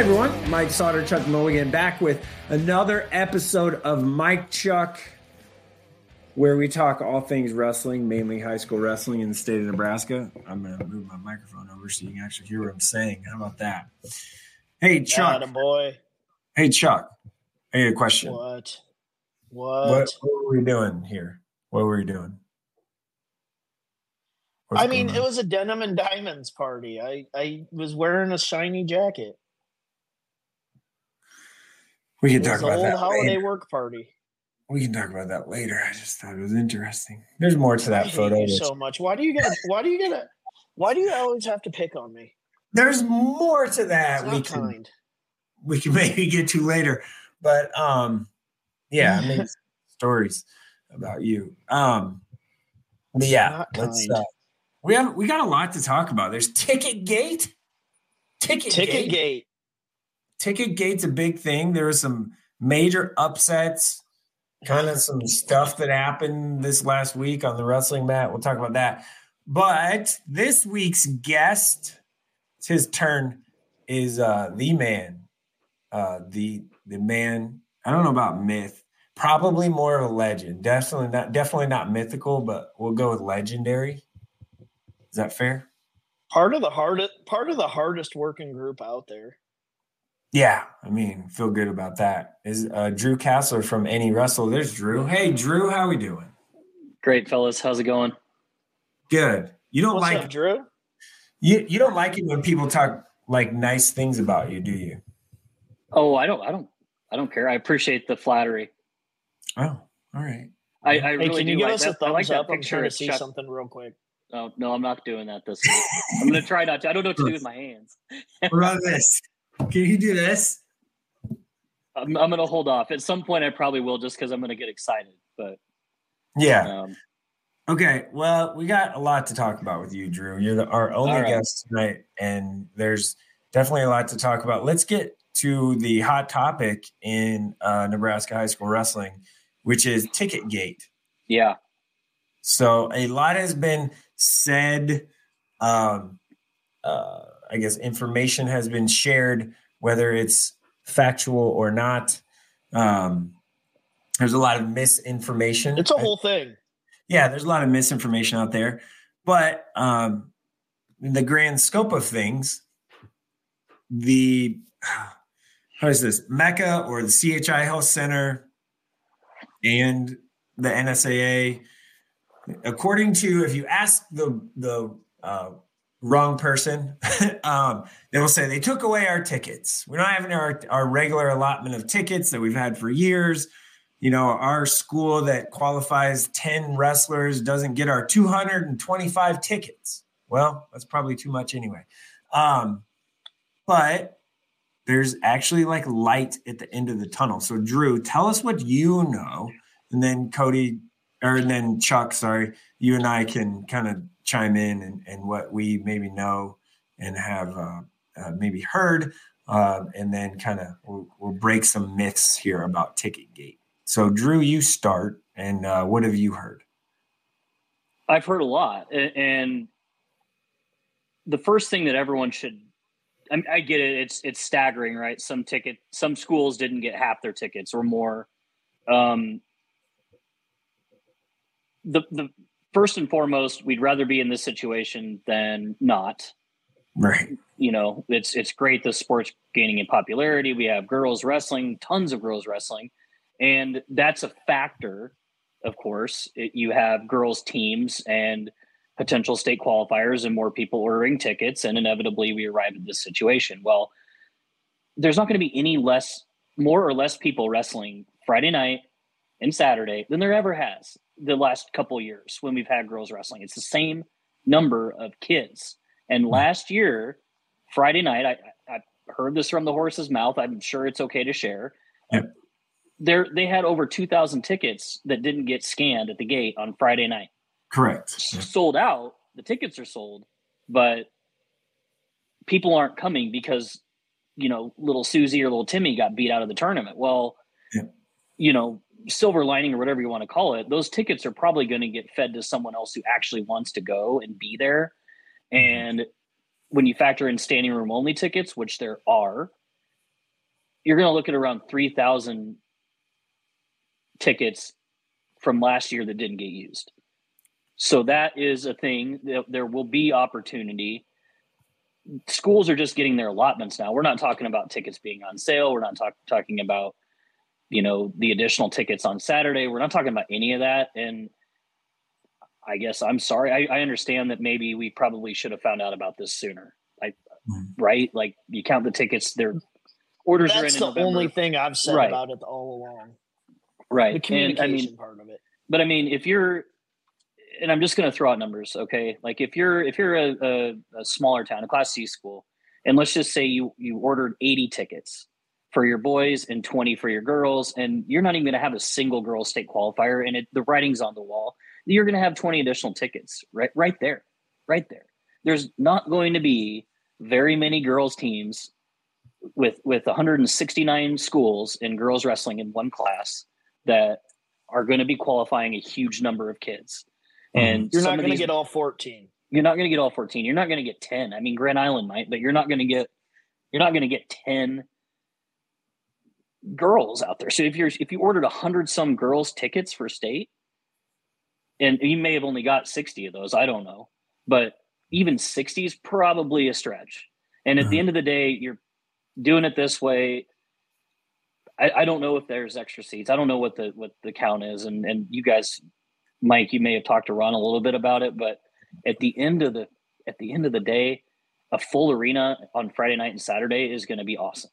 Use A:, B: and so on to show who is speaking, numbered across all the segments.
A: Hey everyone, Mike Sautter, Chuck Mulligan, back with another episode of Mike Chuck, where we talk all things wrestling, mainly high school wrestling in the state of Nebraska. I'm going to move my microphone over so you can actually hear what I'm saying. How about that? Hey Chuck,
B: boy.
A: Hey Chuck, I got a question.
B: What? What?
A: What, what were we doing here? What were we doing? What's
B: I mean, it was a denim and diamonds party. I I was wearing a shiny jacket.
A: We can talk about that
B: holiday
A: later.
B: work party.
A: We can talk about that later. I just thought it was interesting. There's more to
B: I
A: that
B: hate
A: photo.
B: you so much. Why do you get? Why do you get? Why do you always have to pick on me?
A: There's more to that we can
B: kind.
A: we can maybe get to later. But um yeah, I mean stories about you. Um but yeah, let's uh, we have we got a lot to talk about. There's Ticket Gate. Ticket,
B: Ticket
A: Gate.
B: gate.
A: Ticket Gate's a big thing. There was some major upsets, kind of some stuff that happened this last week on the wrestling mat. We'll talk about that. But this week's guest, it's his turn, is uh the man. Uh the the man, I don't know about myth, probably more of a legend. Definitely not definitely not mythical, but we'll go with legendary. Is that fair?
B: Part of the hardest. Part of the hardest working group out there.
A: Yeah, I mean, feel good about that. Is uh, Dru Kastler from NeWrestle? There's Dru. Hey, Dru, how we doing?
C: Great, fellas. How's it going?
A: Good. You don't
B: What's
A: like
B: up, Dru?
A: you you don't like it when people talk like nice things about you, do you?
C: Oh, I don't, I don't, I don't care. I appreciate the flattery.
A: Oh, all right.
C: I, I
B: Hey,
C: really
B: can you
C: do
B: give
C: like
B: us
C: that.
B: a
C: I like
B: thumbs
C: that
B: up? I'm
C: picture.
B: trying to see
C: Chuck-
B: something real quick.
C: Oh no, I'm not doing that this week. I'm gonna try not to. I don't know what to do with my hands.
A: Run this? Can you do this?
C: I'm, I'm gonna hold off. At some point, I probably will, just because I'm gonna get excited. But
A: Yeah.
C: um,
A: Okay. Well, we got a lot to talk about with you, Dru. You're the, our only
C: right.
A: guest tonight, and there's definitely a lot to talk about. Let's get to the hot topic in uh, Nebraska high school wrestling, which is Ticket Gate.
C: yeah,
A: So a lot has been said. Um, uh, I guess information has been shared, whether it's factual or not. Um, there's a lot of misinformation.
B: It's a whole thing.
A: yeah, there's a lot of misinformation out there, but um, in the grand scope of things, the how is this Mecca or the CHI Health Center and the NSAA, according to if you ask the the uh, wrong person, um, they will say they took away our tickets. We're not having our our regular allotment of tickets that we've had for years you know, our school that qualifies 10 wrestlers doesn't get our 225 tickets. Well, that's probably too much anyway. Um, but there's actually like light at the end of the tunnel. So, Dru, tell us what you know. And then Cody, or and then Chuck, sorry, you and I can kind of chime in and, and what we maybe know and have uh, uh, maybe heard. Uh, and then kind of we'll, we'll break some myths here about Ticket Gate. So, Dru, you start, and uh, what have you heard?
C: I've heard a lot, and the first thing that everyone should. I, mean, I get it. It's it's staggering, right? Some ticket, some schools didn't get half their tickets or more. Um, the the first and foremost, we'd rather be in this situation than not.
A: Right.
C: you know it's it's great the sports gaining in popularity we have girls wrestling tons of girls wrestling and that's a factor of course it, you have girls teams and potential state qualifiers and more people ordering tickets and inevitably we arrive at this situation well there's not going to be any less more or less people wrestling friday night and saturday than there ever has the last couple of years when we've had girls wrestling it's the same number of kids and hmm. last year, Friday night, I, I heard this from the horse's mouth. I'm sure it's okay to share.
A: Yep.
C: There, they had over 2,000 tickets that didn't get scanned at the gate on Friday night.
A: Correct.
C: Sold out. The tickets are sold, but people aren't coming because you know little Susie or little Timmy got beat out of the tournament. Well,
A: Yep.
C: you know silver lining or whatever you want to call it. Those tickets are probably going to get fed to someone else who actually wants to go and be there. Mm-hmm. And when you factor in standing room only tickets, which there are, you're going to look at around 3,000 tickets from last year that didn't get used. So that is a thing. There will be opportunity. Schools are just getting their allotments now. We're not talking about tickets being on sale. We're not talk, talking about, you know, the additional tickets on Saturday. We're not talking about any of that. And I guess I'm sorry. I, I understand that maybe we probably should have found out about this sooner. I, mm. right? Like you count the tickets, their orders
B: That's
C: are in.
B: And the
C: November.
B: only thing I've said right. about it all along.
C: Right.
B: The communication
C: and, I mean,
B: part of it.
C: But I mean, if you're, and I'm just going to throw out numbers, okay? Like if you're if you're a, a, a smaller town, a Class C school, and let's just say you you ordered 80 tickets for your boys and 20 for your girls, and you're not even going to have a single girl state qualifier, and it, the writing's on the wall. You're going to have 20 additional tickets, right? Right there, right there. There's not going to be very many girls teams with with 169 schools in girls wrestling in one class that are going to be qualifying a huge number of kids. Mm-hmm. And
B: you're not going to get all 14.
C: You're not going to get all 14. You're not going to get 10. I mean, Grand Island might, but you're not going to get you're not going to get 10 girls out there. So if you're if you ordered a 100 some girls tickets for state and you may have only got 60 of those, I don't know. But even 60 is probably a stretch. And at mm-hmm. the end of the day, you're doing it this way I, I, don't know if there's extra seats. I don't know what the what the count is, and and you guys, Mike, you may have talked to Ron a little bit about it, but at the end of the at the end of the day, a full arena on Friday night and Saturday is going to be awesome,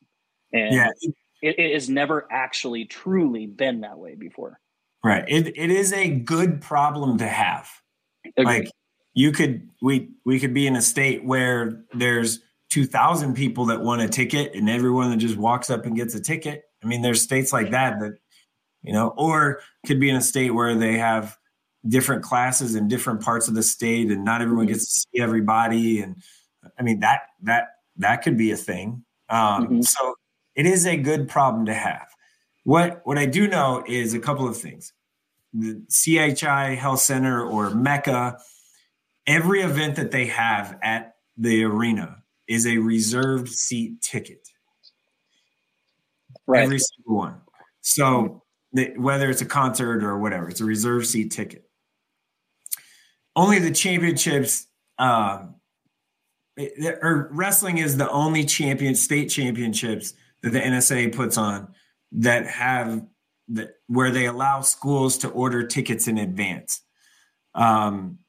C: and yeah. It, it has never actually truly been that way before.
A: Right. It it is a good problem to have. Agreed. Like you could we we could be in a state where there's 2000 people that want a ticket and everyone that just walks up and gets a ticket I mean, there's states like that that, you know, or could be in a state where they have different classes in different parts of the state and not everyone gets to see everybody. And I mean, that, that, that could be a thing. Um, mm-hmm. So it is a good problem to have. What, what I do know is a couple of things. The CHI Health Center or Mecca, every event that they have at the arena is a reserved seat ticket right. every single one. So the, whether it's a concert or whatever, it's a reserved seat ticket. Only the championships, um, or wrestling is the only champion state championships that the NSA puts on that have that where they allow schools to order tickets in advance. Um,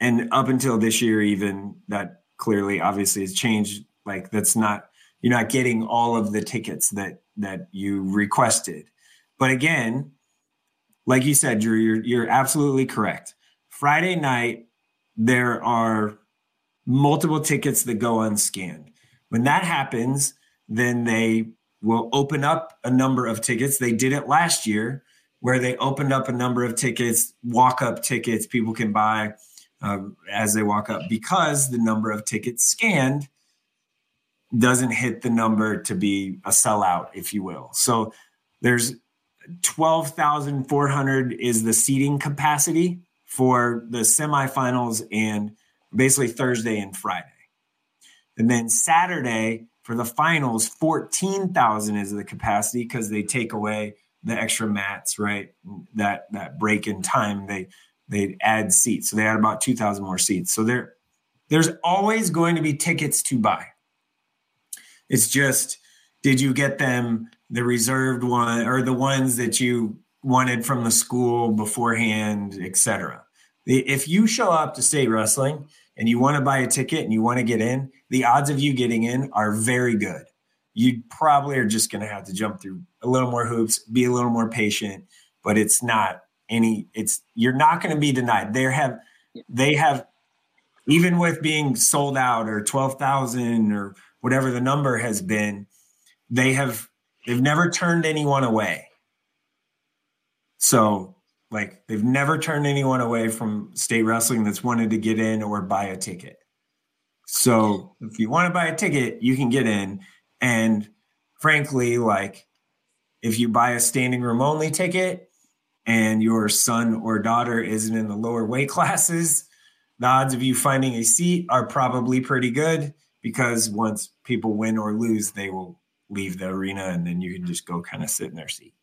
A: and up until this year, even that clearly obviously has changed. Like that's not you're not getting all of the tickets that that you requested. But again, like you said, Dru, you're you're absolutely correct. Friday night, there are multiple tickets that go unscanned. When that happens, then they will open up a number of tickets. They did it last year where they opened up a number of tickets, walk up tickets people can buy uh, as they walk up because the number of tickets scanned doesn't hit the number to be a sellout, if you will. So there's 12,400 is the seating capacity for the semifinals and basically Thursday and Friday. And then Saturday for the finals, 14,000 is the capacity because they take away the extra mats, right? That that break in time, they they add seats. So they add about 2,000 more seats. So there there's always going to be tickets to buy. It's just, did you get them the reserved one or the ones that you wanted from the school beforehand, etc. If you show up to state wrestling and you want to buy a ticket and you want to get in, the odds of you getting in are very good. You probably are just going to have to jump through a little more hoops, be a little more patient, but it's not any it's you're not going to be denied. They have they have even with being sold out or 12,000 or whatever the number has been, they have they've never turned anyone away. So like they've never turned anyone away from state wrestling that's wanted to get in or buy a ticket. So if you want to buy a ticket, you can get in. And frankly, like if you buy a standing room only ticket and your son or daughter isn't in the lower weight classes, the odds of you finding a seat are probably pretty good because once people win or lose, they will leave the arena and then you can just go kind of sit in their seat.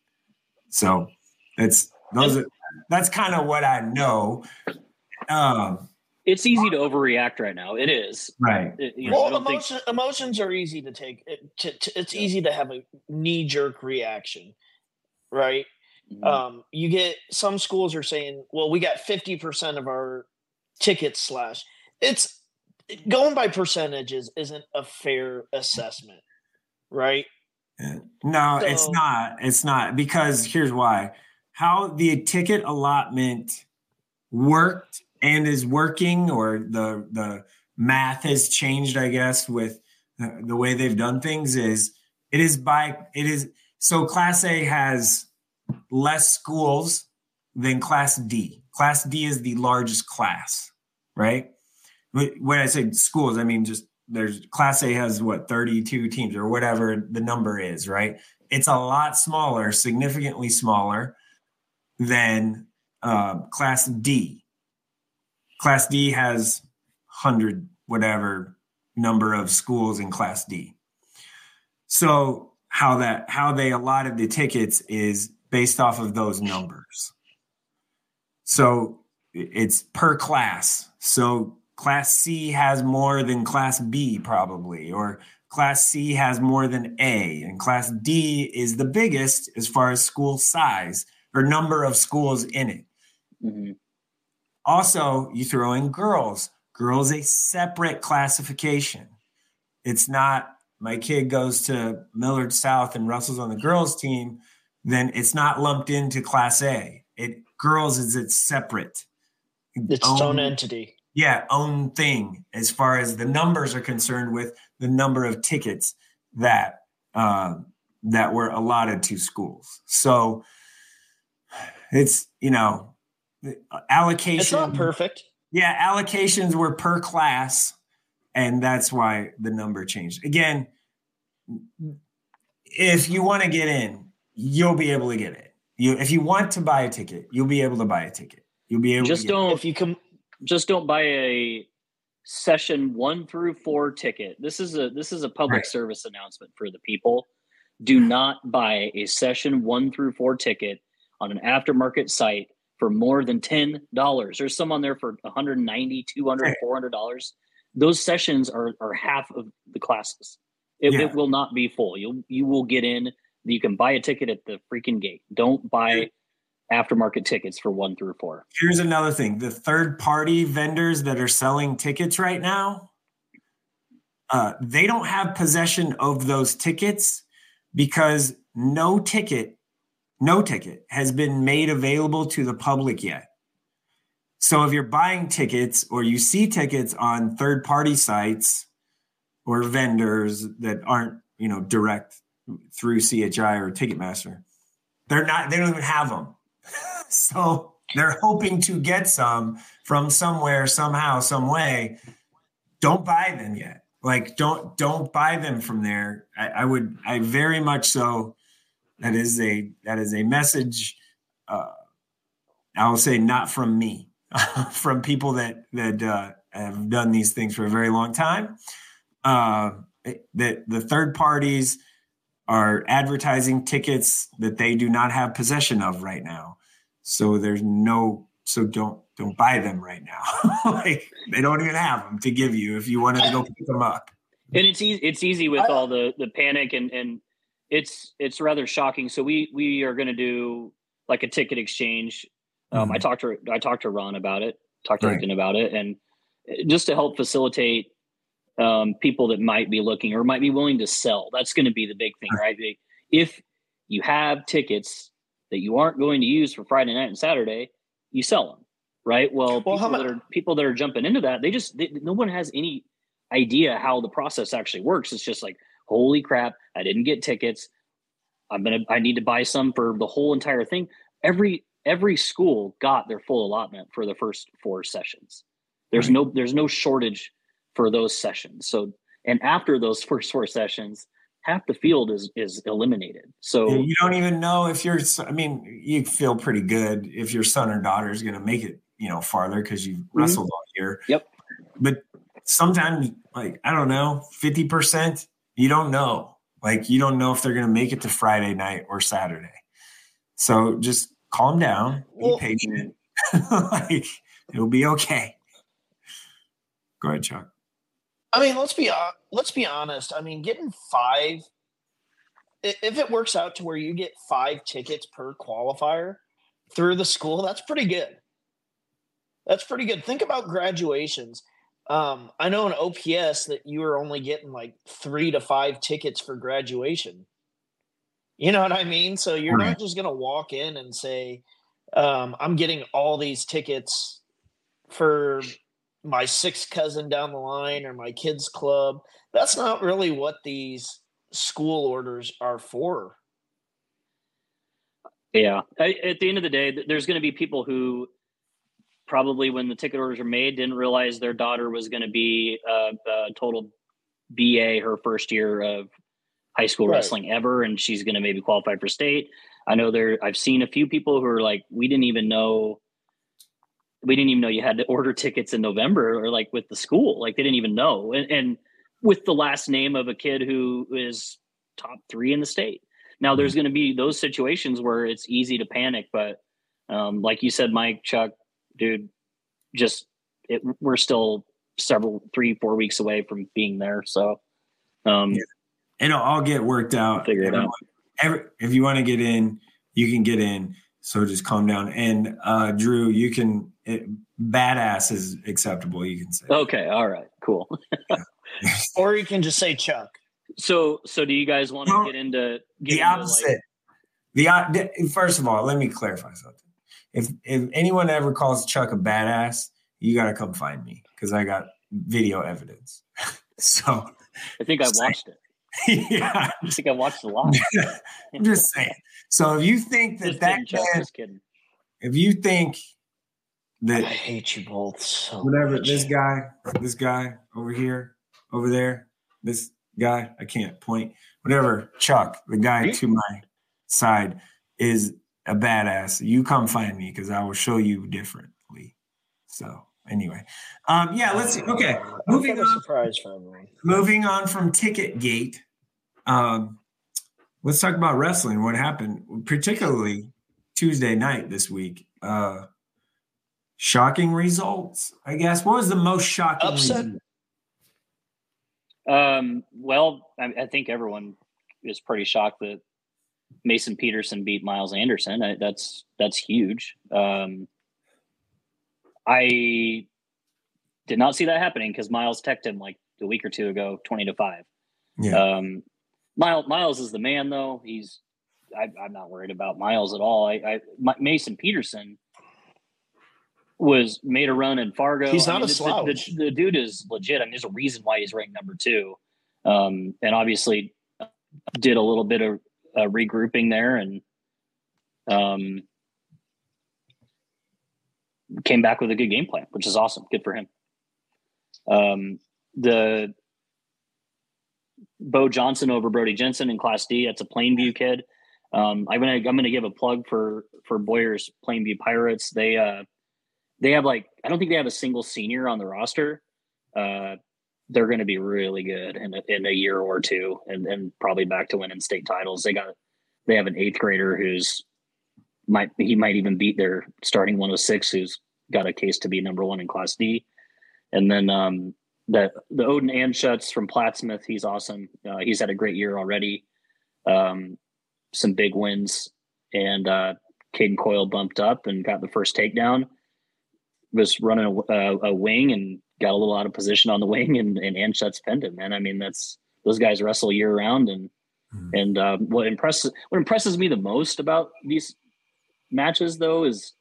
A: So that's those are that's kind of what I know. Um,
C: it's easy to overreact right now. It is
A: right.
C: It, you know,
B: well, emotion, think... emotions are easy to take. It, to, to, it's easy to have a knee jerk reaction, right? Mm-hmm. Um, you get some schools are saying, "Well, we got fifty percent of our tickets slashed." It's going by percentages isn't a fair assessment, right?
A: No, so, it's not. It's not because here's why: how the ticket allotment worked and is working, or the the math has changed, I guess, with the way they've done things. Is it is by it is so Class A has less schools than Class D. Class D is the largest class, right? When I say schools, I mean just there's Class A has what 32 teams or whatever the number is, right? It's a lot smaller, significantly smaller than uh, Class D. Class D has hundred whatever number of schools in Class D. So how that how they allotted the tickets is based off of those numbers. So it's per class. So class C has more than class B, probably, or class C has more than A, and class D is the biggest as far as school size or number of schools in it. Mm-hmm. Also, you throw in girls. Girls a separate classification. It's not my kid goes to Millard South and Russell's on the girls team then it's not lumped into class A. It girls is its separate.
B: Its own, own entity.
A: Yeah, own thing as far as the numbers are concerned with the number of tickets that uh, that were allotted to schools. So it's you know allocation. Uh, it's
B: not perfect.
A: Yeah, allocations were per class, and that's why the number changed. Again, if you want to get in, you'll be able to get it. You, if you want to buy a ticket, you'll be able to buy a ticket. You'll be able.
C: Just don't.
A: It.
C: If you come, just don't buy a session one through four ticket. This is a this is a public right. service announcement for the people. Do not buy a session one through four ticket on an aftermarket site for more than $10. There's some on there for 190, 200, 400 dollars. Those sessions are are half of the classes. It, yeah. it will not be full. You'll, you will get in you can buy a ticket at the freaking gate. Don't buy aftermarket tickets for one through four.
A: Here's another thing: the third party vendors that are selling tickets right now, uh, they don't have possession of those tickets because no ticket, no ticket has been made available to the public yet. So if you're buying tickets or you see tickets on third party sites or vendors that aren't, you know, direct through CHI or Ticketmaster. They're not, they don't even have them. so they're hoping to get some from somewhere, somehow, some way. Don't buy them yet. Like don't don't buy them from there. I, I would I very much so that is a that is a message uh I will say not from me, from people that that uh, have done these things for a very long time. Uh, that the third parties are advertising tickets that they do not have possession of right now. So there's no so don't don't buy them right now. like they don't even have them to give you if you wanted to go pick them up.
C: And it's easy it's easy with all the the panic and and it's it's rather shocking. So we we are going to do like a ticket exchange. Um, mm-hmm. I talked to I talked to Ron about it, talked to right. about it, and just to help facilitate um, people that might be looking or might be willing to sell. That's going to be the big thing, right? If you have tickets that you aren't going to use for Friday night and Saturday, you sell them, right? Well, well people, that are, people that are jumping into that, they just they, no one has any idea how the process actually works. It's just like, holy crap, I didn't get tickets. I'm gonna I need to buy some for the whole entire thing. Every every school got their full allotment for the first four sessions. There's right. no there's no shortage for those sessions. So, and after those first four sessions, half the field is is eliminated. So
A: you don't even know if you're. I mean, you feel pretty good if your son or daughter is going to make it, you know, farther because you've mm-hmm. wrestled all year.
C: Yep.
A: But sometimes, like I don't know, fifty percent, you don't know. Like you don't know if they're going to make it to Friday night or Saturday. So just calm down, be patient. like it'll be okay. Go ahead, Chuck.
B: I mean, let's be uh, let's be honest. I mean, getting five, if it works out to where you get five tickets per qualifier through the school, that's pretty good. That's pretty good. Think about graduations. Um, I know in OPS that you were only getting like three to five tickets for graduation. You know what I mean? So you're right. not just going to walk in and say, um, I'm getting all these tickets for my sixth cousin down the line or my kids club. That's not really what these school orders are for.
C: Yeah. At the end of the day, there's going to be people who probably when the ticket orders were made didn't realize their daughter was going to be a, a, total BA her first year of high school right. wrestling ever, and she's going to maybe qualify for state. I know there. I've seen a few people who are like, we didn't even know. We didn't even know you had to order tickets in November or like with the school. Like they didn't even know. And, and with the last name of a kid who is top three in the state. Now there's mm-hmm. going to be those situations where it's easy to panic, but um, like you said, Mike, Chuck, dude, just it, we're still several, three, four weeks away from being there. So, um, yeah.
A: it'll all get worked out.
C: Figure it out.
A: Every, if you want to get in, you can get in. So just calm down. And uh, Dru, you can it, badass is acceptable. You can say.
C: Okay. All right. Cool.
B: or you can just say Chuck.
C: So, so do you guys want to well, get into
A: get the opposite? Like, the first of all, let me clarify something if if anyone ever calls Chuck a badass, you got to come find me because I got video evidence. so
C: I think I watched it. yeah, I think I watched a lot.
A: I'm just saying. So if you think that just that kidding, man, just kidding. if you think that
B: I hate you both so
A: whatever
B: much.
A: this guy, this guy over here, over there, this guy, I can't point. Whatever, Chuck, the guy to my side is a badass, you come find me because I will show you differently. So anyway, um, yeah, let's see. Okay, moving on.
B: Surprise for everyone.
A: Moving on from Ticket Gate, um, let's talk about wrestling. What happened, particularly Tuesday night this week? Uh, shocking results, I guess. What was the most shocking?
B: Upset.
C: Um, well, I, I think everyone is pretty shocked that Mason Peterson beat Miles Anderson. I, that's that's huge. Um, I did not see that happening because Miles teched him like a week or two ago, twenty to five. Yeah. Um, Miles Miles is the man though. He's I, am not worried about Miles at all. I, I Mason Peterson was made a run in Fargo.
B: He's not I mean, a slouch.
C: The, the, the, dude is legit. I mean, there's a reason why he's ranked number two, um, and obviously did a little bit of uh, regrouping there and um, came back with a good game plan, which is awesome. Good for him. Um, the Bo Johnson over Brody Jensen in Class D. That's a Plainview kid. Um, I'm gonna I'm gonna give a plug for for Boyer's Plainview Pirates. They uh they have like I don't think they have a single senior on the roster. Uh, they're going to be really good in a, in a year or two, and and probably back to winning state titles. They got they have an eighth grader who's might he might even beat their starting 106, who's got a case to be number one in Class D, and then um, the the Odin Anschutz from Plattsmouth, he's awesome. Uh, he's had a great year already. Um, some big wins, and uh, Caden Coyle bumped up and got the first takedown. Was running a, a, a wing and got a little out of position on the wing and, and Anschutz pinned him, man. I mean, that's those guys wrestle year round. And, mm-hmm. and, uh, what impresses, what impresses me the most about these matches though, is,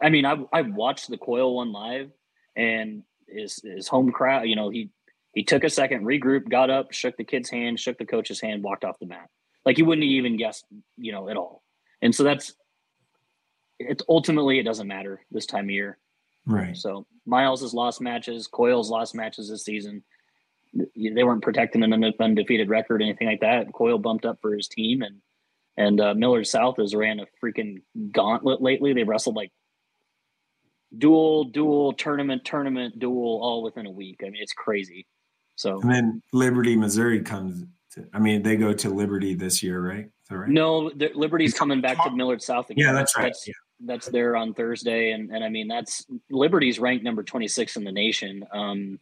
C: I mean, I, I watched the Coyle one live and his, his home crowd, you know, he, he took a second, regrouped, got up, shook the kid's hand, shook the coach's hand, walked off the mat. Like he wouldn't even guess, you know, at all. And so that's, it's ultimately, it doesn't matter this time of year.
A: Right.
C: So Miles has lost matches. Coyle's lost matches this season. They weren't protecting an undefeated record or anything like that. Coyle bumped up for his team, and and uh, Millard South has ran a freaking gauntlet lately. They wrestled like dual, dual, tournament, tournament, dual, all within a week. I mean, it's crazy. So
A: and then Liberty, Missouri comes To, I mean, they go to Liberty this year, right?
C: right? No, Liberty's coming back to Millard South
A: again. Yeah, that's right.
C: That's,
A: yeah.
C: That's there on Thursday, and and I mean that's Liberty's ranked number twenty six in the nation. Um,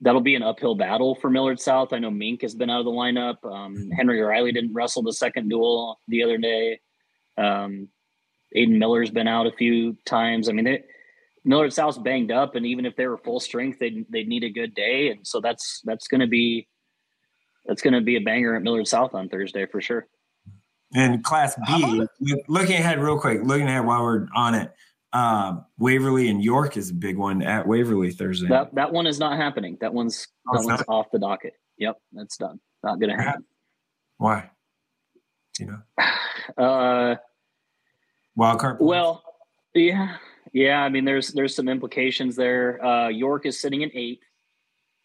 C: that'll be an uphill battle for Millard South. I know Mink has been out of the lineup. Um. Henry O'Reilly didn't wrestle the second duel the other day. Um, Aiden Miller's been out a few times. I mean, they, Millard South's banged up, and even if they were full strength, they'd they'd need a good day, and so that's that's going to be that's going to be a banger at Millard South on Thursday for sure.
A: And Class B, looking ahead real quick, looking ahead while we're on it, um, Waverly and York is a big one at Waverly Thursday.
C: That that one is not happening. That one's oh, that one's not? off the docket. Yep, that's done. Not going to happen.
A: Why? You know.
C: Uh,
A: Wild card.
C: Well, yeah, yeah. I mean, there's there's some implications there. Uh, York is sitting in eighth,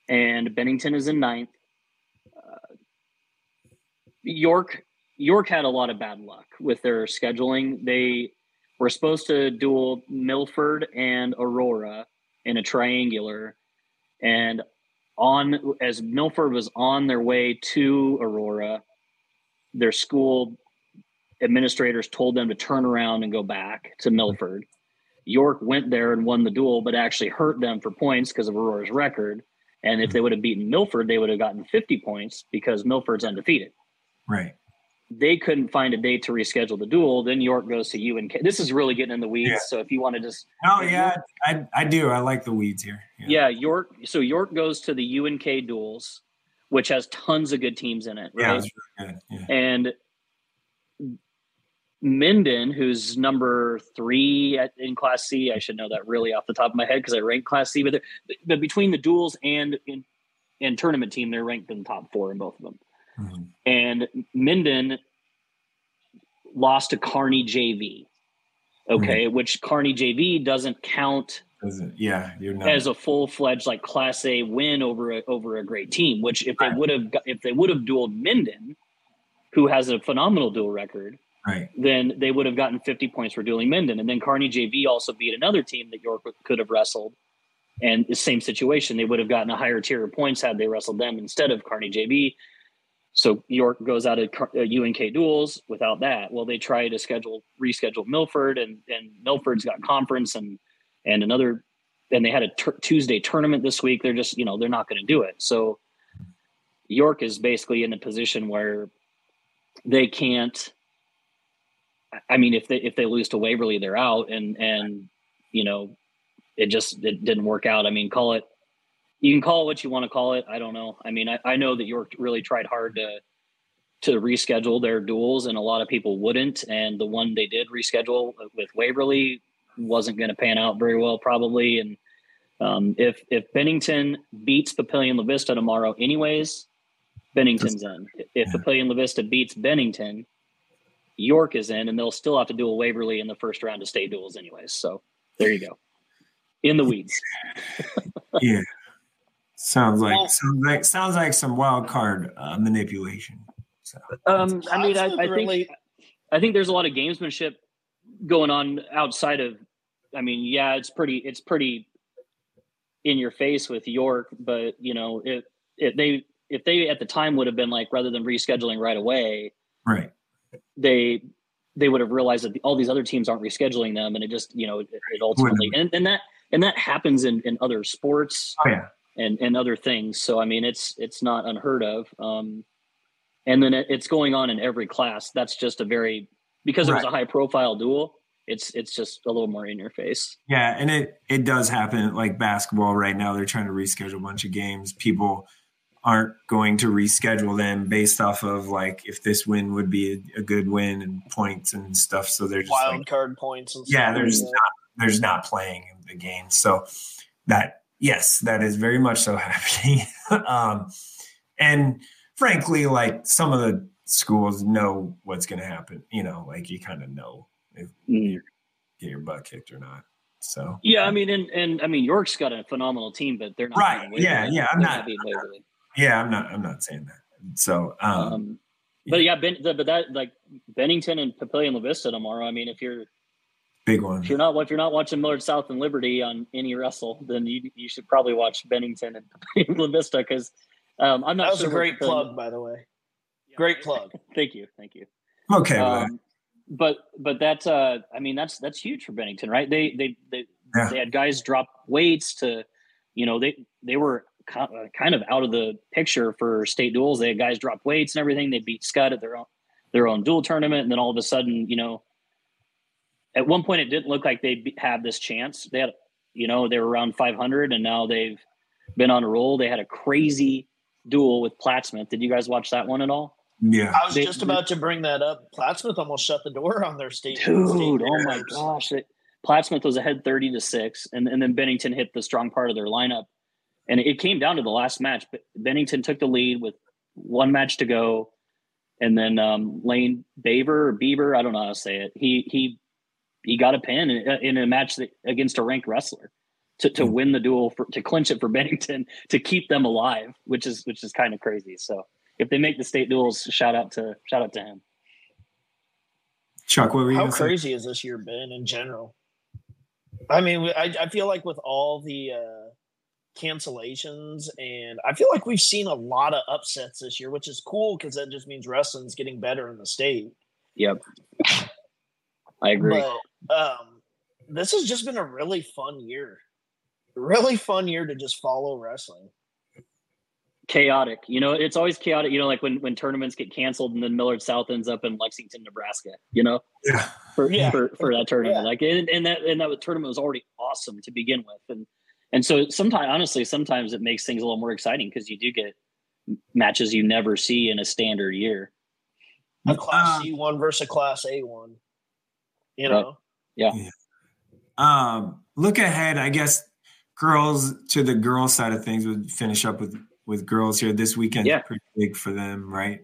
C: and Bennington is in ninth. Uh, York York had a lot of bad luck with their scheduling. They were supposed to duel Milford and Aurora in a triangular, and on as Milford was on their way to Aurora, their school administrators told them to turn around and go back to Milford. York went there and won the duel, but actually hurt them for points because of Aurora's record. And if hmm. they would have beaten Milford, they would have gotten 50 points because Milford's undefeated.
A: Right.
C: They couldn't find a date to reschedule the duel. Then York goes to UNK. This is really getting in the weeds. Yeah. So if you want to just.
A: Oh, yeah, I, I do. I like the weeds here.
C: Yeah. yeah, York. So York goes to the UNK duels, which has tons of good teams in it. Right?
A: Yeah, really yeah.
C: And Minden, who's number three at, in Class C. I should know that really off the top of my head because I rank Class C. But, but between the duels and in, and tournament team, they're ranked in the top four in both of them. Mm-hmm. And Minden lost to Kearney JV. Okay, mm-hmm. which Kearney JV doesn't count.
A: yeah, you're not.
C: as a full fledged like Class A win over a, over a great team. Which if they would have if they would have dueled Minden, who has a phenomenal dual record,
A: right.
C: then they would have gotten 50 points for dueling Minden. And then Kearney JV also beat another team that York could have wrestled. And the same situation, they would have gotten a higher tier of points had they wrestled them instead of Kearney JV. So York goes out of UNK uh, duels without that. Well, they try to schedule reschedule Milford, and and Milford's got conference and and another, and they had a t- Tuesday tournament this week. They're just you know they're not going to do it. So York is basically in a position where they can't I mean, if they if they lose to Waverly, they're out, and and you know, it just it didn't work out. I mean, call it. You can call it what you want to call it. I don't know. I mean, I, I know that York really tried hard to to reschedule their duels, and a lot of people wouldn't. And the one they did reschedule with Waverly wasn't going to pan out very well, probably. And um, if if Bennington beats Papillion La Vista tomorrow, anyways, Bennington's in. If yeah. Papillion La Vista beats Bennington, York is in, and they'll still have to do a Waverly in the first round of state duels, anyways. So there you go, in the weeds.
A: yeah, sounds like well, sounds like sounds like some wild card uh, manipulation. So,
C: um, I mean, I, I think I think there's a lot of gamesmanship going on outside of. I mean, yeah, it's pretty it's pretty in your face with York, but you know, if if they if they at the time would have been like rather than rescheduling right away,
A: right
C: they they would have realized that all these other teams aren't rescheduling them, and it just you know it, it ultimately and, and that and that happens in, in other sports
A: oh, yeah.
C: And and other things. So I mean, it's it's not unheard of. Um, and then it, it's going on in every class. That's just a very because right. it was a high profile duel. It's it's just a little more in your face.
A: Yeah, and it it does happen like basketball right now. They're trying to reschedule a bunch of games. People aren't going to reschedule them based off of like if this win would be a, a good win and points and stuff. So they're just
B: wild
A: like,
B: card points. And
A: yeah, there's not there's not playing the game. So that yes, that is very much so happening. um, and frankly, like some of the schools know what's going to happen. You know, like you kind of know if mm. you get your butt kicked or not. So
C: yeah, I mean, and and I mean, York's got a phenomenal team, but they're not
A: right. Yeah, yeah, I'm not. Yeah, I'm not. I'm not saying that. So, um, um
C: but yeah, ben, the, but that like Bennington and Papillion La Vista tomorrow. I mean, if you're
A: big one,
C: if you're not if you're not watching Millard South and Liberty on NeWrestle, then you you should probably watch Bennington and La Vista because Um, I'm not.
B: That was
C: sure
B: a great plug, by the way. Great plug.
C: thank you, thank you.
A: Okay.
C: Um, but but that's uh, I mean that's that's huge for Bennington, right? They they they
A: Yeah.
C: they had guys drop weights to, you know, they they were uh, kind of out of the picture for state duels. They had guys drop weights and everything. They beat Skutt at their own their own dual tournament, and then all of a sudden, you know, at one point it didn't look like they'd be, have this chance. They had, you know, they were around 500, and now they've been on a roll. They had a crazy duel with Plattsmouth. Did you guys watch that one at all?
A: yeah.
B: I was
C: They-
B: just about to bring that up. Plattsmouth almost shut the door on their state.
C: Dude,
B: state
C: oh my gosh. It, Plattsmouth was ahead 30 to 6, and, and then Bennington hit the strong part of their lineup. And it came down to the last match. But Bennington took the lead with one match to go. And then um, Lane Baver or Beaver, I don't know how to say it. He he he got a pin in, in a match that, against a ranked wrestler to, to
A: Hmm.
C: win the duel for, to clinch it for Bennington to keep them alive, which is which is kind of crazy. So if they make the state duels, shout out to shout out to him.
A: Chuck, what were you
B: How
A: going to say?
B: crazy has this year been in general? I mean, I, I feel like with all the uh, cancellations, and I feel like we've seen a lot of upsets this year, which is cool because that just means wrestling's getting better in the state.
C: Yep. I agree.
B: But um, this has just been a really fun year. Really fun year to just follow wrestling.
C: chaotic. You know, it's always chaotic. You know, like when when tournaments get canceled and then Millard South ends up in Lexington, Nebraska. You know,
A: Yeah.
C: for
B: Yeah.
C: for, for that tournament.
B: Yeah.
C: Like and, and that and that tournament was already awesome to begin with, and and so sometimes, honestly, sometimes it makes things a little more exciting because you do get matches you never see in a standard year.
B: A class
A: Uh,
B: C one versus a class A one. You
C: Right.
B: Know,
A: Um, look ahead, I guess girls to the girls side of things would finish up with with girls here this weekend.
C: Yeah.
A: pretty big for them, right?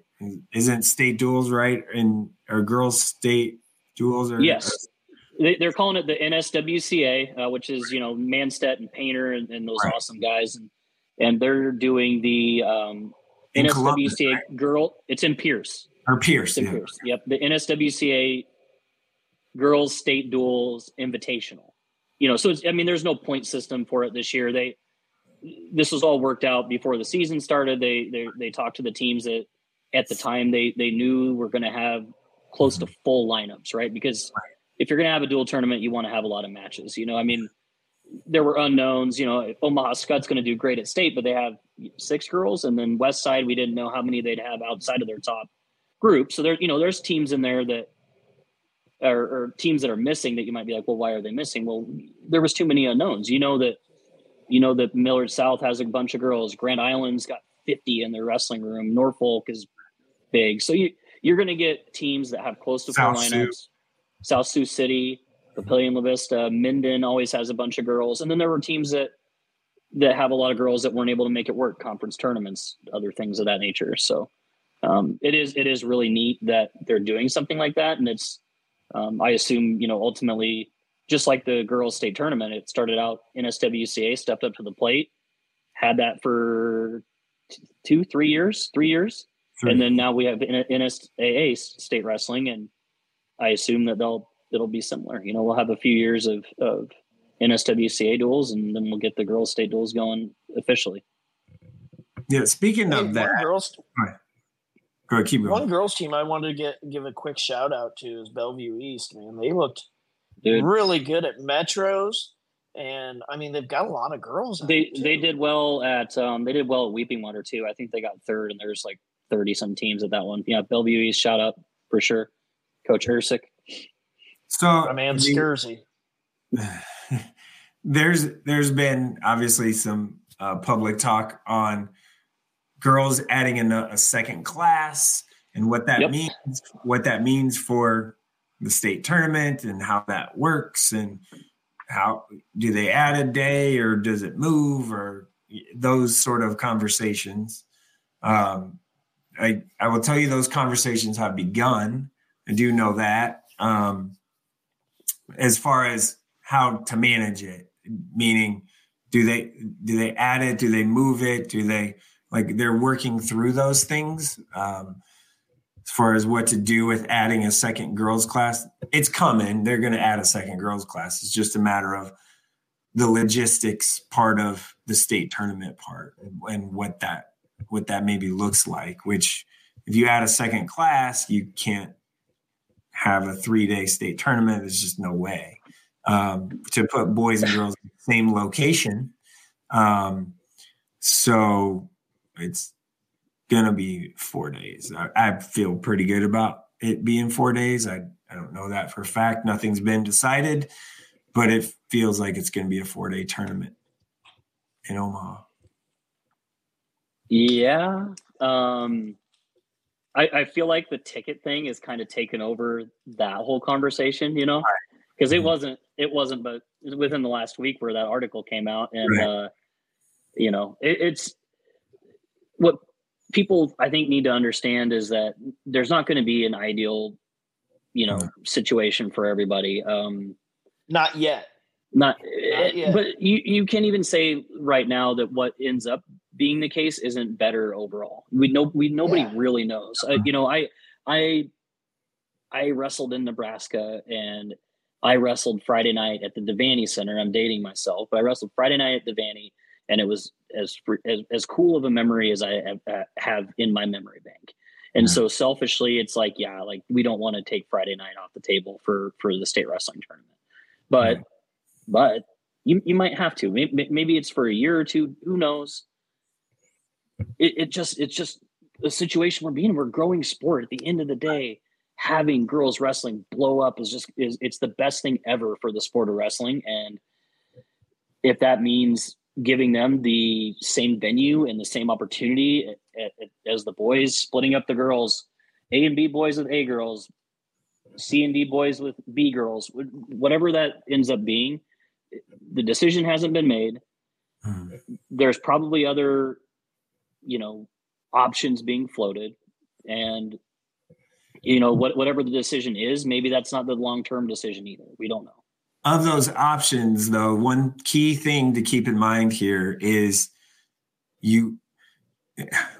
A: Isn't state duels right? And or girls state duels or
C: Yes. They, they're calling it the NSWCA, uh, which is you know Manstedt and Painter and, and those
A: Right.
C: awesome guys, and and they're doing the um,
A: In Columbus,
C: NSWCA girl. It's in Pierce.
A: or Pierce.
C: In
A: Yeah.
C: Pierce. Yep, the NSWCA girls state duels invitational. You know, so it's, I mean, there's no point system for it this year. They this was all worked out before the season started. They they they talked to the teams that at the time they they knew were going to have close to full lineups, right? Because if you're going to have a dual tournament, you want to have a lot of matches. You know, I mean, there were unknowns. You know, Omaha Skutt's going to do great at state, but they have six girls, and then West Side, we didn't know how many they'd have outside of their top group. So there, you know, there's teams in there that or, or teams that are missing that you might be like, well, why are they missing? Well, there was too many unknowns. You know that, you know that Millard South has a bunch of girls. Grand Island's got 50 in their wrestling room. Norfolk is big, so you you're going to get teams that have close to
A: South Sioux.
C: lineups. South Sioux City, Papillion La Vista, Minden always has a bunch of girls, and then there were teams that that have a lot of girls that weren't able to make it work, conference tournaments, other things of that nature. So um, it is it is really neat that they're doing something like that, and it's um, I assume you know ultimately just like the girls state tournament, it started out NSWCA stepped up to the plate, had that for t- two three years, three years, and then now we have N- NSAA state wrestling, and I assume that they'll it'll be similar. You know, we'll have a few years of of NSWCA duels, and then we'll get the girls state duels going officially.
A: Yeah. Speaking
B: Hey,
A: of
B: one
A: that,
B: girls
A: go ahead, keep
B: one girls team I wanted to get give a quick shout out to is Bellevue East. Man, they looked
C: Dude,
B: really good at metros, and I mean they've got a lot of girls.
C: they they did well at um they did well at Weeping Water too. I think they got third, and there's like thirty some teams at that one. Yeah, Bellevue East shout out for sure, Coach Ursic.
A: So
B: My man
A: I mean,
B: Scurzy.
A: there's there's been obviously some uh, public talk on girls adding in a, a second class and what that
C: Yep.
A: means what that means for the state tournament and how that works and how do they add a day or does it move or those sort of conversations. Um, I, I will tell you those conversations have begun. I do know that. Um, as far as how to manage it meaning do they do they add it? Do they move it? Do they like they're working through those things um, as far as what to do with adding a second girls class it's coming they're going to add a second girls class it's just a matter of the logistics part of the state tournament part and, what that what that maybe looks like. Which, if you add a second class, you can't have a three day state tournament. There's just no way um, to put boys and girls in the same location. Um, so it's gonna be four days. I, I, feel pretty good about it being four days. I I don't know that for a fact. Nothing's been decided, but it feels like it's gonna be a four day tournament in Omaha.
C: Yeah. Um, I, I feel like the ticket thing is kind of taken over that whole conversation, you know, because it mm-hmm. wasn't, it wasn't, but within the last week where that article came out and, right. uh, you know, it, it's what people I think need to understand is that there's not going to be an ideal, you know, situation for everybody. Um,
B: not yet.
C: Not, not yet. but you, you can't even say right now that what ends up being the case isn't better overall. We know we nobody yeah. really knows. Uh, you know, I I I wrestled in Nebraska and I wrestled Friday night at the Devaney Center. I'm dating myself, but I wrestled Friday night at the Devaney, and it was as as, as cool of a memory as I have, uh, have in my memory bank. And so selfishly, it's like, yeah, like we don't want to take Friday night off the table for for the state wrestling tournament, but but you you might have to. Maybe, maybe it's for a year or two. Who knows? it, it just it's just a situation we're being we're growing sport at the end of the day having girls wrestling blow up is just is it's the best thing ever for the sport of wrestling and if that means giving them the same venue and the same opportunity as the boys splitting up the girls. A and b boys with a girls c and d boys with b girls whatever that ends up being the decision hasn't been made. Hmm. there's probably other you know options being floated. And you know what, whatever the decision is maybe that's not the long-term decision either. We don't know
A: of those options though one key thing to keep in mind here is you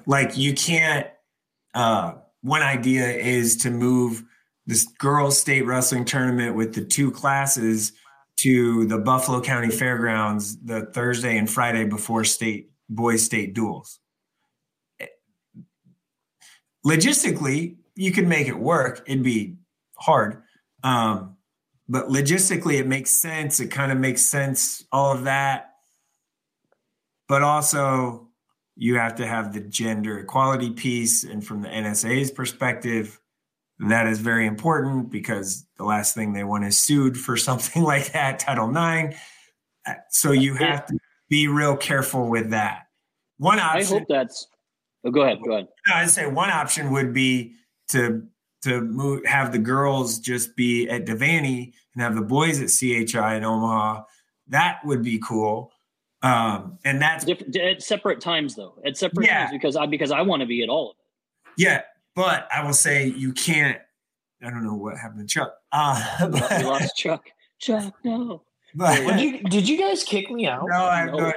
A: like you can't uh one idea is to move this girls state wrestling tournament with the two classes to the buffalo county fairgrounds the thursday and friday before state boys state duals logistically, you could make it work. It'd be hard. Um, but logistically, it makes sense. It kind of makes sense, all of that. But also, you have to have the gender equality piece. And from the NSAA's perspective, that is very important because the last thing they want is sued for something like that, Title IX. So you have to be real careful with that. One option.
C: I hope that's Oh, go ahead. Go ahead.
A: I'd say one option would be to to move, have the girls just be at Devaney and have the boys at CHI in Omaha. That would be cool. Um, and that's
C: Different, at separate times though. At separate yeah. times because I because I want to be at all of it.
A: Yeah, but I will say you can't. I don't know what happened to Chuck. Uh,
C: but, we lost Chuck. Chuck, no.
B: But, did you did you guys kick me out?
A: No, I no.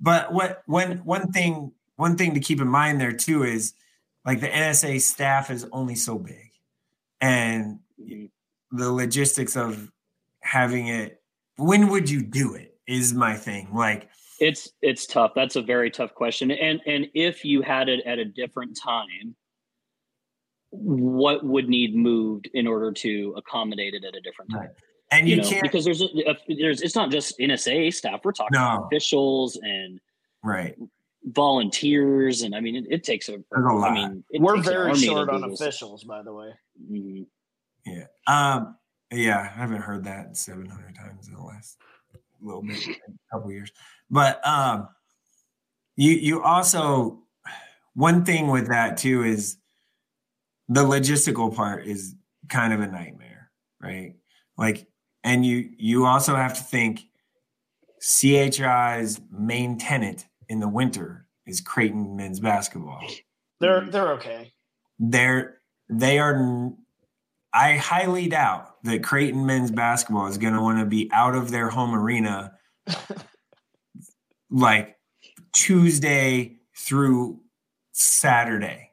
A: But what one one thing one thing to keep in mind there too is like the NSAA staff is only so big, and the logistics of having it. When would you do it? Is my thing. Like
C: it's it's tough. That's a very tough question. And and if you had it at a different time, what would need moved in order to accommodate it at a different time? Right.
A: And you, you know, can't
C: because there's a, there's it's not just NSAA staff. We're talking no. officials and
A: right
C: volunteers, and I mean, it, it takes a. a I mean,
B: we're very short on officials, by the way.
A: Mm-hmm. Yeah. Um. Yeah, I haven't heard that seven hundred times in the last little bit, couple years. But um, you you also one thing with that too is the logistical part is kind of a nightmare, right? Like, and you you also have to think CHI's main tenant in the winter is Creighton men's basketball.
B: They're they're okay.
A: They're they are. I highly doubt that Creighton men's basketball is going to want to be out of their home arena like Tuesday through Saturday.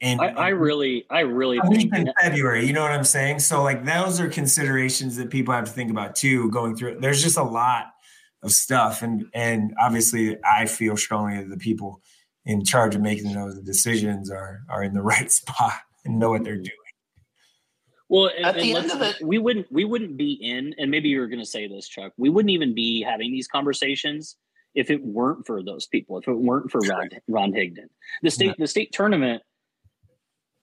C: And I, I really, I really think
A: in February. You know what I'm saying? So like those are considerations that people have to think about too. Going through, there's just a lot of stuff and and obviously i feel strongly that the people in charge of making those decisions are are in the right spot and know what they're doing.
C: Well, at the end of it, we wouldn't we wouldn't be in, and maybe you were going to say this, Chuck. We wouldn't even be having these conversations if it weren't for those people. If it weren't for Ron, Ron Higdon, the state yeah. the state tournament,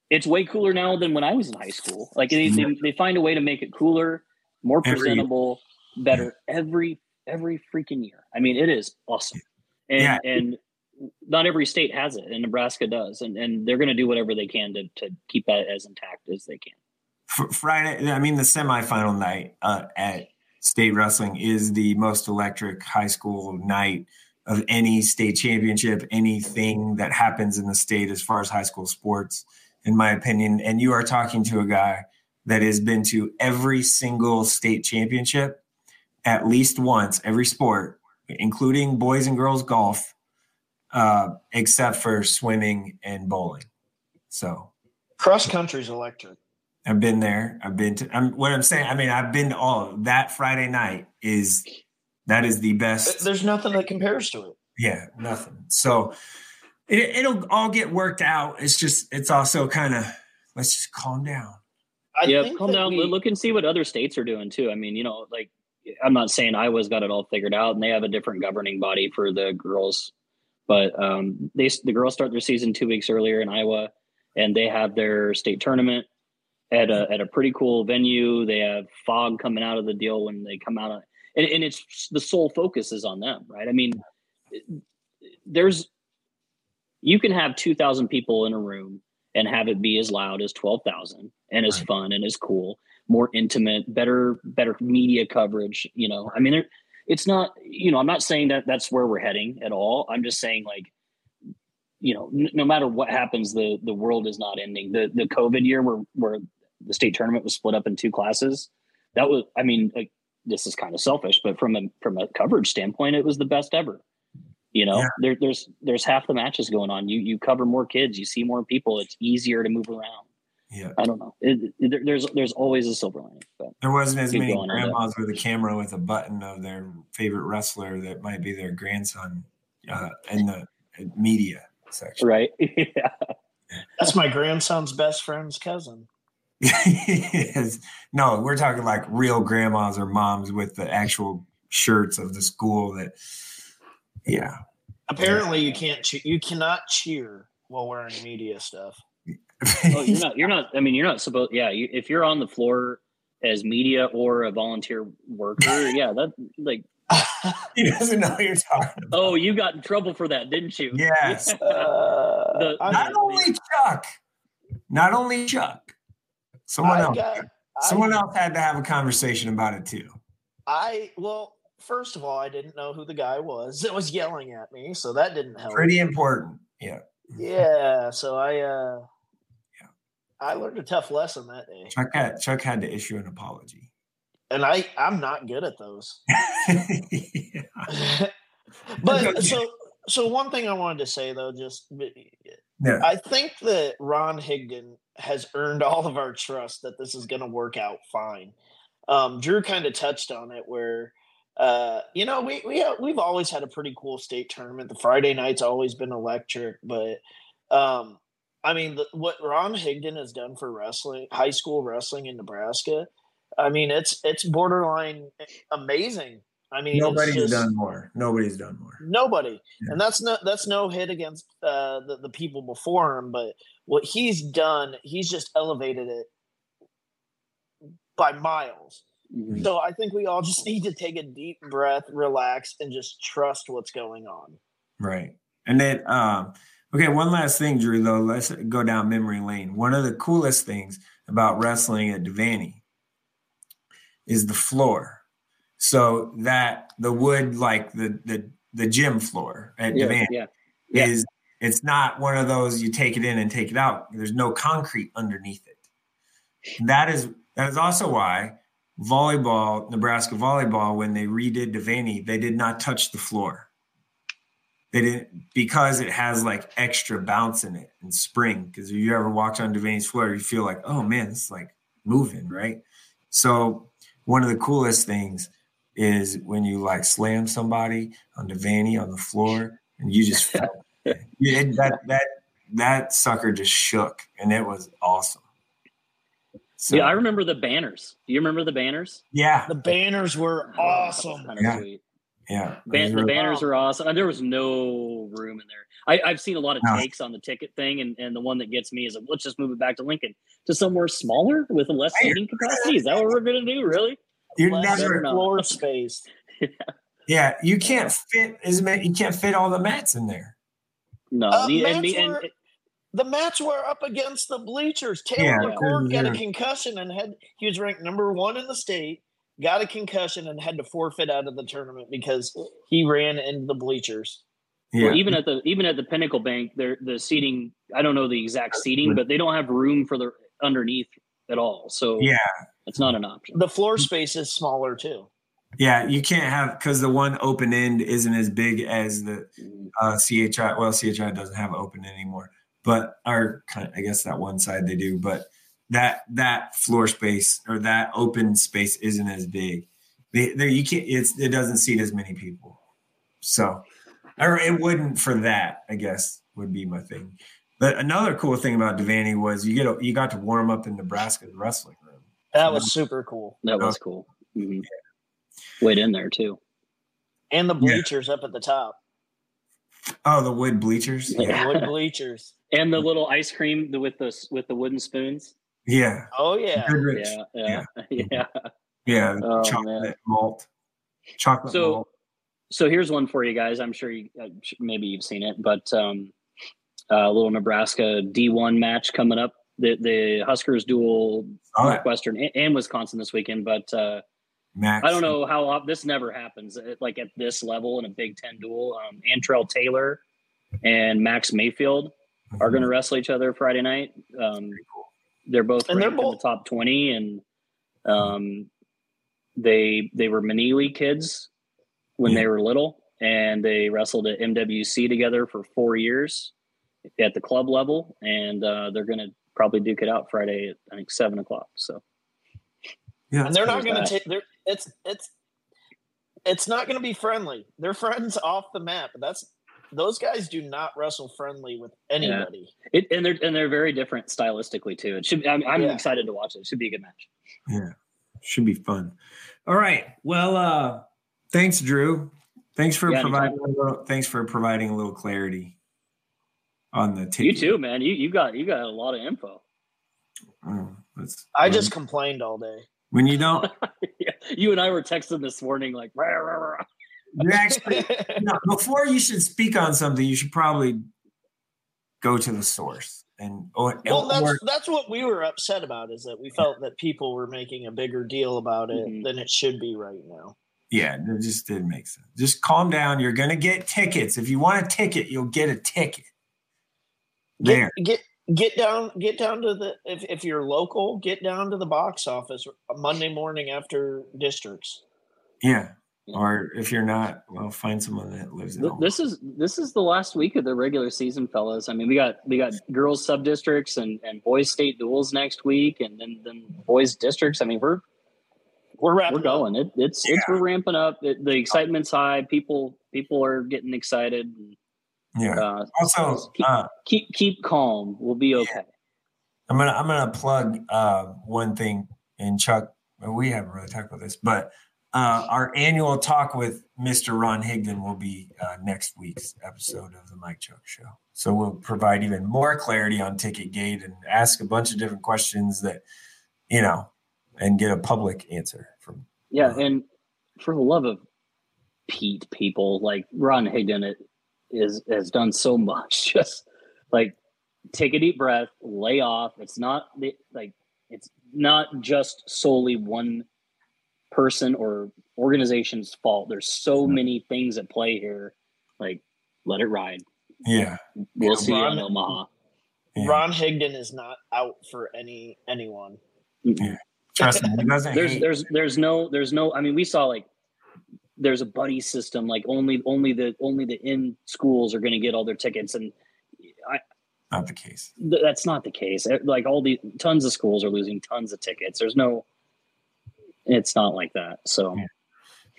C: it's way cooler now than when I was in high school. Like they, mm-hmm. they, they find a way to make it cooler, more presentable, every, better every every freaking year. I mean, it is awesome, and yeah. and not every state has it, and Nebraska does, and and they're going to do whatever they can to to keep that as intact as they can.
A: Friday, I mean, the semifinal night uh, at state wrestling is the most electric high school night of any state championship, anything that happens in the state as far as high school sports, in my opinion. And you are talking to a guy that has been to every single state championship at least once, every sport, including boys and girls golf, uh, except for swimming and bowling. So
B: cross country is electric.
A: I've been there. I've been to. I'm, what I'm saying. I mean, I've been to all that Friday night is that is the best.
B: There's nothing that compares to it.
A: Yeah, nothing. So it, will all get worked out. It's just it's also kind of let's just calm down.
C: I yeah, calm down. We, Look and see what other states are doing too. I mean, you know, like I'm not saying Iowa's got it all figured out, and they have a different governing body for the girls, but um, they the girls start their season two weeks earlier in Iowa, and they have their state tournament at a at a pretty cool venue. They have fog coming out of the deal when they come out, of, and, and it's the sole focus is on them, right? I mean, there's you can have two thousand people in a room and have it be as loud as twelve thousand and as right. fun and as cool, more intimate, better better media coverage. You know, I mean, it's not. You know, I'm not saying that that's where we're heading at all. I'm just saying like you know, no matter what happens, the the world is not ending. The the COVID year where where the state tournament was split up in two classes. That was, I mean, like, this is kind of selfish, but from a from a coverage standpoint, it was the best ever. You know, yeah. there, there's there's half the matches going on. You you cover more kids, you see more people. It's easier to move around.
A: Yeah,
C: I don't know. It, it, there's there's always a silver lining. But
A: there wasn't as many grandmas with a camera with a button of their favorite wrestler that might be their grandson uh, in the media section.
C: Right. yeah.
B: That's my grandson's best friend's cousin.
A: no, we're talking like real grandmas or moms with the actual shirts of the school that, yeah.
B: Apparently, you can't. Che- you cannot cheer while wearing media stuff.
C: oh, you're not. You're not. I mean, you're not supposed. Yeah, you, if you're on the floor as media or a volunteer worker, yeah, that like
A: he doesn't know you're talking
C: about. Oh, you got in trouble for that, didn't you?
A: Yes. Uh, the, not only Chuck, not only Chuck, Someone I else. Got, someone I, else had to have a conversation about it too.
B: I well, first of all, I didn't know who the guy was that was yelling at me, so that didn't help.
A: Pretty important. Yeah.
B: Yeah. So I uh yeah. I learned a tough lesson that day.
A: Chuck had Chuck had to issue an apology.
B: And I I'm not good at those. but so so one thing I wanted to say though, just yeah. I think that Ron Higdon has earned all of our trust that this is going to work out fine. Um, Dru kind of touched on it where, uh, you know, we, we have, we've always had a pretty cool state tournament. The Friday night's always been electric, but um, I mean, the, what Ron Higdon has done for wrestling, high school wrestling in Nebraska, I mean, it's it's borderline amazing. I mean,
A: nobody's just, done more. Nobody's done more.
B: Nobody, yeah. and that's no that's no hit against uh, the the people before him. But what he's done, he's just elevated it by miles. Mm-hmm. So I think we all just need to take a deep breath, relax, and just trust what's going on.
A: Right, and then um, okay, one last thing, Dru. Though, let's go down memory lane. One of the coolest things about wrestling at Devaney is the floor so that the wood, like the the the gym floor at yeah, Devaney, yeah. yeah. is it's not one of those you take it in and take it out. There's no concrete underneath it. And that is that is also why volleyball, Nebraska volleyball, when they redid Devaney, they did not touch the floor. They didn't because it has like extra bounce in it and spring. Because if you ever walked on Devaney's floor, you feel like, oh man, it's like moving, right? So one of the coolest things is when you like slam somebody on Devaney on the floor and you just felt yeah, that that that sucker just shook, and it was awesome.
C: So, yeah, I remember the banners. Do you remember the banners?
A: Yeah,
B: the banners were awesome.
A: Kind of yeah. Sweet. Yeah,
C: Ban- the banners are awesome. And there was no room in there. I, have seen a lot of no. takes on the ticket thing, and, and the one that gets me is let's just move it back to Lincoln to somewhere smaller with less seating capacity. Is that what we're going to do? Really?
A: You're
B: less
A: never
B: floor space.
A: yeah. yeah, you can't fit as many. You can't fit all the mats in there.
C: No,
B: uh,
C: the,
B: and, and, and, the mats were up against the bleachers. Taylor yeah, McCord got a concussion and had he was ranked number one in the state, got a concussion and had to forfeit out of the tournament because he ran into the bleachers.
C: Yeah. Well, even at the even at the Pinnacle Bank, there the seating. I don't know the exact seating, but they don't have room for the underneath at all. So
A: yeah,
C: it's not an option.
B: The floor space is smaller too.
A: Yeah, you can't have because the one open end isn't as big as the uh, CHI. Well, CHI doesn't have open anymore but or kind of, I guess that one side they do, but that that floor space or that open space isn't as big. They, there you can't. It's it doesn't seat as many people, so or it wouldn't for that. I guess would be my thing. But another cool thing about Devaney was you get a, you got to warm up in Nebraska's wrestling room.
B: That was super cool.
C: That was cool. Mm-hmm. Yeah. Wait in there too,
B: and the bleachers yeah. up at the top.
A: Oh, the wood bleachers.
B: Yeah. wood bleachers
C: and the little ice cream with the with the wooden spoons.
A: Yeah.
B: Oh yeah.
C: Yeah. Yeah. Yeah.
A: Yeah. yeah. Oh, chocolate man. malt. Chocolate
C: so,
A: malt.
C: So here's one for you guys. I'm sure you uh, maybe you've seen it, but um, a little Nebraska D1 match coming up. The the Huskers duel oh, Northwestern and, and, Wisconsin this weekend, but uh, Max. I don't know how this never happens. Like at this level in a Big Ten dual, um, Antrell Taylor and Max Mayfield are going to wrestle each other Friday night. Um, they're both and they're both in the top twenty, and um, they they were Manili kids when yeah. they were little, and they wrestled at MWC together for four years at the club level, and uh, they're going to probably duke it out Friday at I think seven o'clock. So
B: yeah, and they're not going to take. They're it's it's it's not going to be friendly. They're friends off the map. That's those guys do not wrestle friendly with anybody.
C: Yeah. It, and they're and they're very different stylistically too. It should. I'm, I'm yeah. excited to watch it. It should be a good match.
A: Yeah, should be fun. All right. Well, uh thanks, Dru. Thanks for yeah, providing. A little, thanks for providing a little clarity on the
C: ticket. You too, man. You you got you got a lot of info.
A: Oh,
B: I just complained all day.
A: When you don't,
C: yeah. you and I were texting this morning like. Rah, rah, rah
A: you actually no, before you should speak on something, you should probably go to the source. And
B: or, well, that's or, that's what we were upset about is that we felt that people were making a bigger deal about it mm-hmm. than it should be right now.
A: Yeah, it just didn't make sense. Just calm down. You're gonna get tickets. If you want a ticket, you'll get a ticket.
B: There. Get, get get down get down to the if, if you're local, get down to the box office Monday morning after districts.
A: Yeah or if you're not, well, find someone that lives in.
C: This is this is the last week of the regular season, fellas. I mean, we got we got girls sub districts and and boys state duals next week, and then then boys districts. I mean, we're we're we're going. It, it's yeah. it's we're ramping up. It, the excitement's high. People people are getting excited.
A: Yeah. Uh, also,
C: keep, uh, keep keep calm. We'll be okay. Yeah.
A: I'm gonna I'm gonna plug uh, one thing, and Chuck. We haven't really talked about this, but uh, our annual talk with Mr. Ron Higdon will be uh, next week's episode of the Mike Chuck Show. So we'll provide even more clarity on Ticket Gate and ask a bunch of different questions that, you know, and get a public answer from.
C: Yeah, and for the love of Pete, people like Ron Higdon, it is has done so much. Just like take a deep breath, lay off. It's not like it's not just solely one person or organization's fault. There's so many things at play here. Like, let it ride.
A: Yeah,
C: we'll see Ron, in Omaha.
B: Yeah. Ron Higdon is not out for any anyone.
A: Yeah. Trust me, he doesn't.
C: there's there's there's no there's no. I mean, we saw like there's a buddy system. Like only only the only the in schools are going to get all their tickets, and I
A: not the case.
C: Th- that's not the case. Like all the tons of schools are losing tons of tickets. There's no it's not like that. So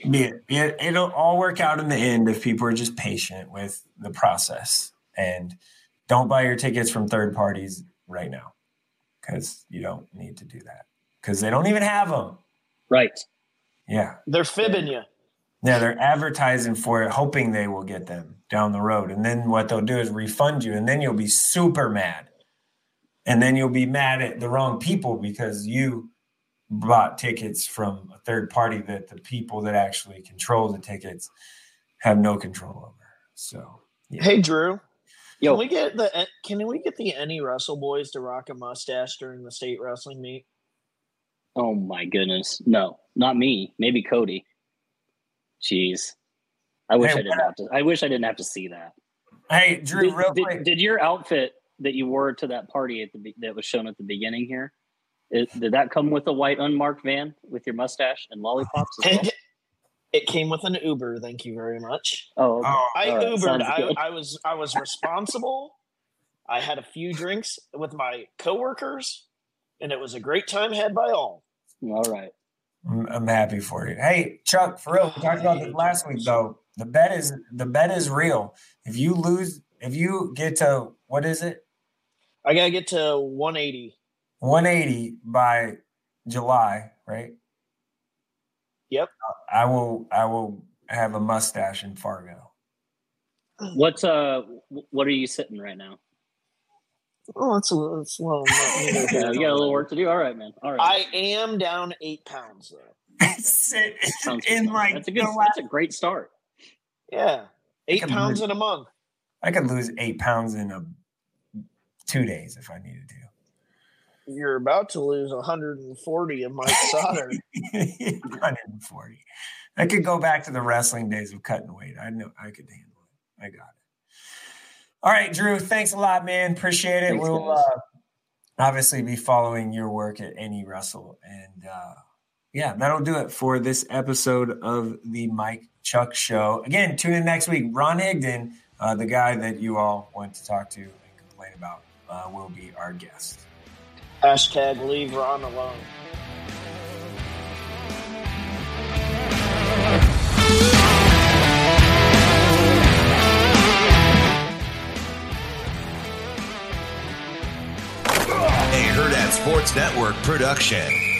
A: yeah, yeah, it'll all work out in the end if people are just patient with the process. And don't buy your tickets from third parties right now because you don't need to do that because they don't even have them.
C: Right.
A: Yeah.
B: They're fibbing you.
A: Yeah, they're advertising for it, hoping they will get them down the road. And then what they'll do is refund you, and then you'll be super mad. And then you'll be mad at the wrong people because you bought tickets from a third party that the people that actually control the tickets have no control over. So,
B: yeah. hey, Dru,
C: Yo.
B: can we get the eh, can we get the NeWrestle boys to rock a mustache during the state wrestling meet?
C: Oh my goodness, no, not me. Maybe Cody. Jeez, I wish hey, I didn't have to. I wish I didn't have to see that.
A: Hey, Dru,
C: did,
A: real
C: did,
A: quick.
C: Did your outfit that you wore to that party at the that was shown at the beginning here? It, did that come with a white unmarked van with your mustache and lollipops? Well?
B: It came with an Uber. Thank you very much.
C: Oh, oh okay.
A: oh
B: I right. Ubered. I, I, was I was responsible. I had a few drinks with my coworkers, and it was a great time had by all.
C: All right.
A: I'm happy for you. Hey, Chuck, for real, we talked about this last week though. The bet is the bet is real. If you lose, if you get to what is it?
B: I gotta get to 180.
A: 180 by July, right?
B: Yep.
A: I will. I will have a mustache in Fargo.
C: What's uh? What are you sitting right now?
B: Oh, it's a little. It's a little
C: yeah, you got a little work to do. All right, man. All right.
B: I am down eight pounds though.
A: in like
C: that's a good. That's a great start.
B: Yeah, eight pounds lose, in a month.
A: I could lose eight pounds in a two days if I needed to
B: you're about to lose 140 of Mike Sautter.
A: 140. I could go back to the wrestling days of cutting weight. I know I could handle it. I got it. All right, Dru. Thanks a lot, man. Appreciate it.
C: Thanks,
A: we'll uh, obviously be following your work at NeWrestle, and uh, yeah, that'll do it for this episode of the Mike Chuck Show. Again, tune in next week. Ron Higdon, uh, the guy that you all went to talk to and complain about, uh, will be our guest.
B: Hashtag leave Ron alone.
D: A Hurrdat Sports Network production.